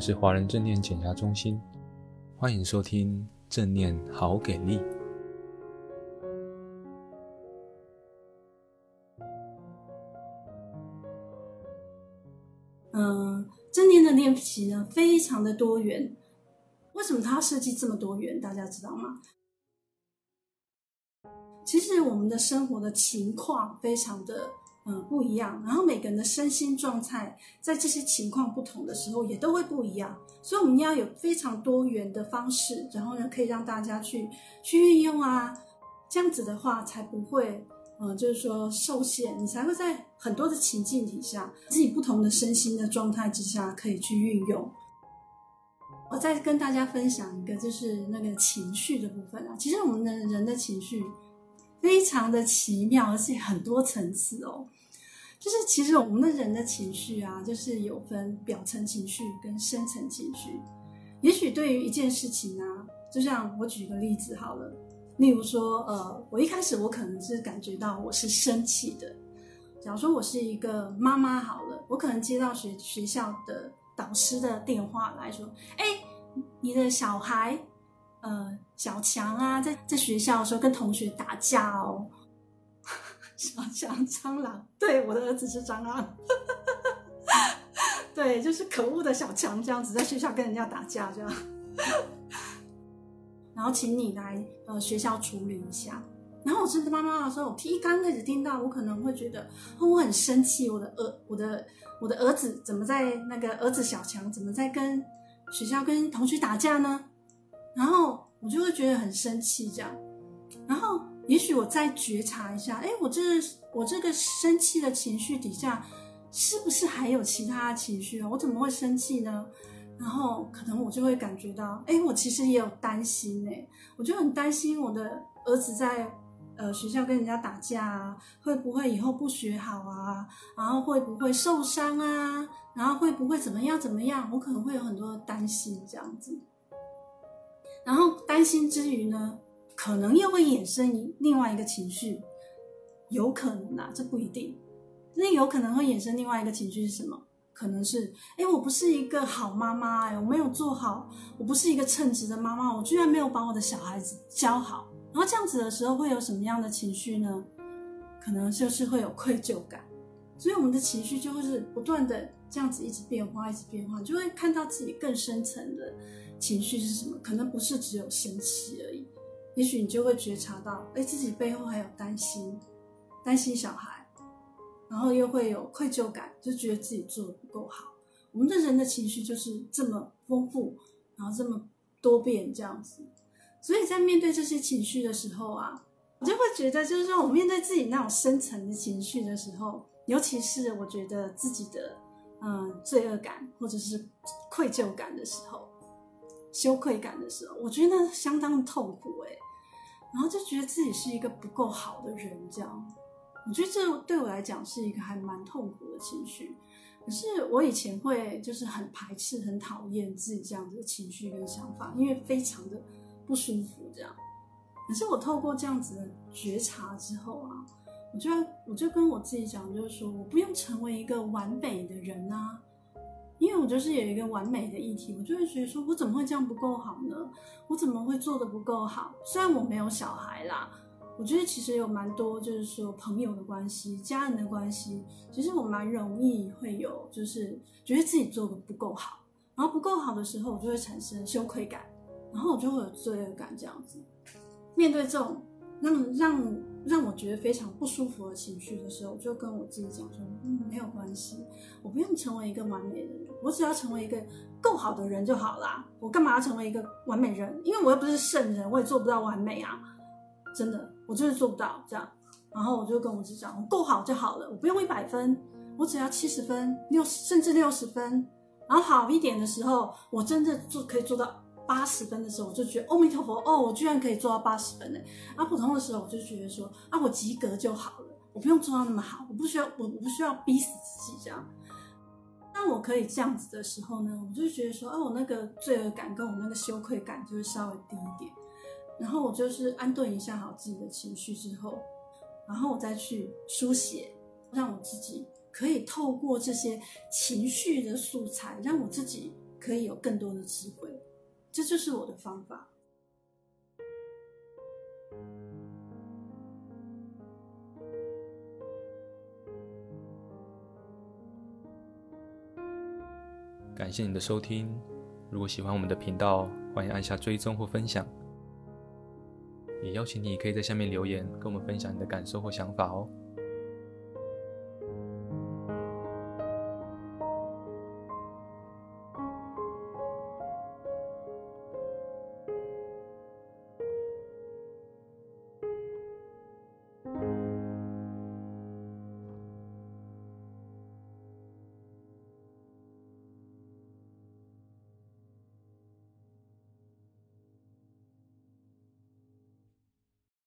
们是华人正念减压中心，欢迎收听正念好给力。嗯，正念的练习呢，非常的多元。为什么它设计这么多元？大家知道吗？其实我们的生活的情况非常的。嗯，不一样。然后每个人的身心状态，在这些情况不同的时候，也都会不一样。所以我们要有非常多元的方式，然后呢，可以让大家去去运用啊。这样子的话，才不会，嗯，就是说受限，你才会在很多的情境底下，自己不同的身心的状态之下，可以去运用。我再跟大家分享一个，就是那个情绪的部分啊。其实我们的人的情绪。非常的奇妙，而且很多层次哦。就是其实我们的人的情绪啊，就是有分表层情绪跟深层情绪。也许对于一件事情啊，就像我举个例子好了，例如说，呃，我一开始我可能是感觉到我是生气的。假如说我是一个妈妈好了，我可能接到学学校的导师的电话来说，哎，你的小孩。呃，小强啊，在在学校的时候跟同学打架哦。小强蟑螂，对，我的儿子是蟑螂。对，就是可恶的小强这样子，在学校跟人家打架这样。然后请你来呃学校处理一下。然后我是妈妈的时候，我一刚开始听到，我可能会觉得，我很生气，我的儿，我的我的儿子怎么在那个儿子小强怎么在跟学校跟同学打架呢？然后我就会觉得很生气，这样。然后也许我再觉察一下，哎，我这我这个生气的情绪底下，是不是还有其他的情绪啊？我怎么会生气呢？然后可能我就会感觉到，哎，我其实也有担心哎，我就很担心我的儿子在呃学校跟人家打架啊，会不会以后不学好啊？然后会不会受伤啊？然后会不会怎么样怎么样？我可能会有很多担心这样子。然后担心之余呢，可能又会衍生另外一个情绪，有可能啊，这不一定。那有可能会衍生另外一个情绪是什么？可能是，哎，我不是一个好妈妈，哎，我没有做好，我不是一个称职的妈妈，我居然没有把我的小孩子教好。然后这样子的时候会有什么样的情绪呢？可能就是会有愧疚感。所以我们的情绪就会是不断的这样子一直变化，一直变化，就会看到自己更深层的。情绪是什么？可能不是只有生气而已，也许你就会觉察到，哎，自己背后还有担心，担心小孩，然后又会有愧疚感，就觉得自己做的不够好。我们的人的情绪就是这么丰富，然后这么多变这样子，所以在面对这些情绪的时候啊，我就会觉得，就是说我面对自己那种深层的情绪的时候，尤其是我觉得自己的嗯罪恶感或者是愧疚感的时候。羞愧感的时候，我觉得相当痛苦哎，然后就觉得自己是一个不够好的人，这样，我觉得这对我来讲是一个还蛮痛苦的情绪。可是我以前会就是很排斥、很讨厌自己这样子的情绪跟想法，因为非常的不舒服这样。可是我透过这样子的觉察之后啊，我就我就跟我自己讲，就是说我不用成为一个完美的人啊。因为我就是有一个完美的议题，我就会觉得说，我怎么会这样不够好呢？我怎么会做的不够好？虽然我没有小孩啦，我觉得其实有蛮多，就是说朋友的关系、家人的关系，其实我蛮容易会有，就是觉得自己做的不够好，然后不够好的时候，我就会产生羞愧感，然后我就会有罪恶感，这样子。面对这种让让让我觉得非常不舒服的情绪的时候，我就跟我自己讲说，嗯，没有关系，我不用成为一个完美的人。我只要成为一个够好的人就好啦。我干嘛要成为一个完美人？因为我又不是圣人，我也做不到完美啊！真的，我就是做不到这样。然后我就跟我自己讲，我够好就好了，我不用一百分，我只要七十分、六十甚至六十分。然后好一点的时候，我真的做可以做到八十分的时候，我就觉得阿弥陀佛哦，我居然可以做到八十分呢。啊，普通的时候我就觉得说啊，我及格就好了，我不用做到那么好，我不需要，我我不需要逼死自己这样。当我可以这样子的时候呢，我就觉得说，哦，我那个罪恶感跟我那个羞愧感就会稍微低一点。然后我就是安顿一下好自己的情绪之后，然后我再去书写，让我自己可以透过这些情绪的素材，让我自己可以有更多的智慧。这就是我的方法。感谢你的收听。如果喜欢我们的频道，欢迎按下追踪或分享。也邀请你可以在下面留言，跟我们分享你的感受或想法哦。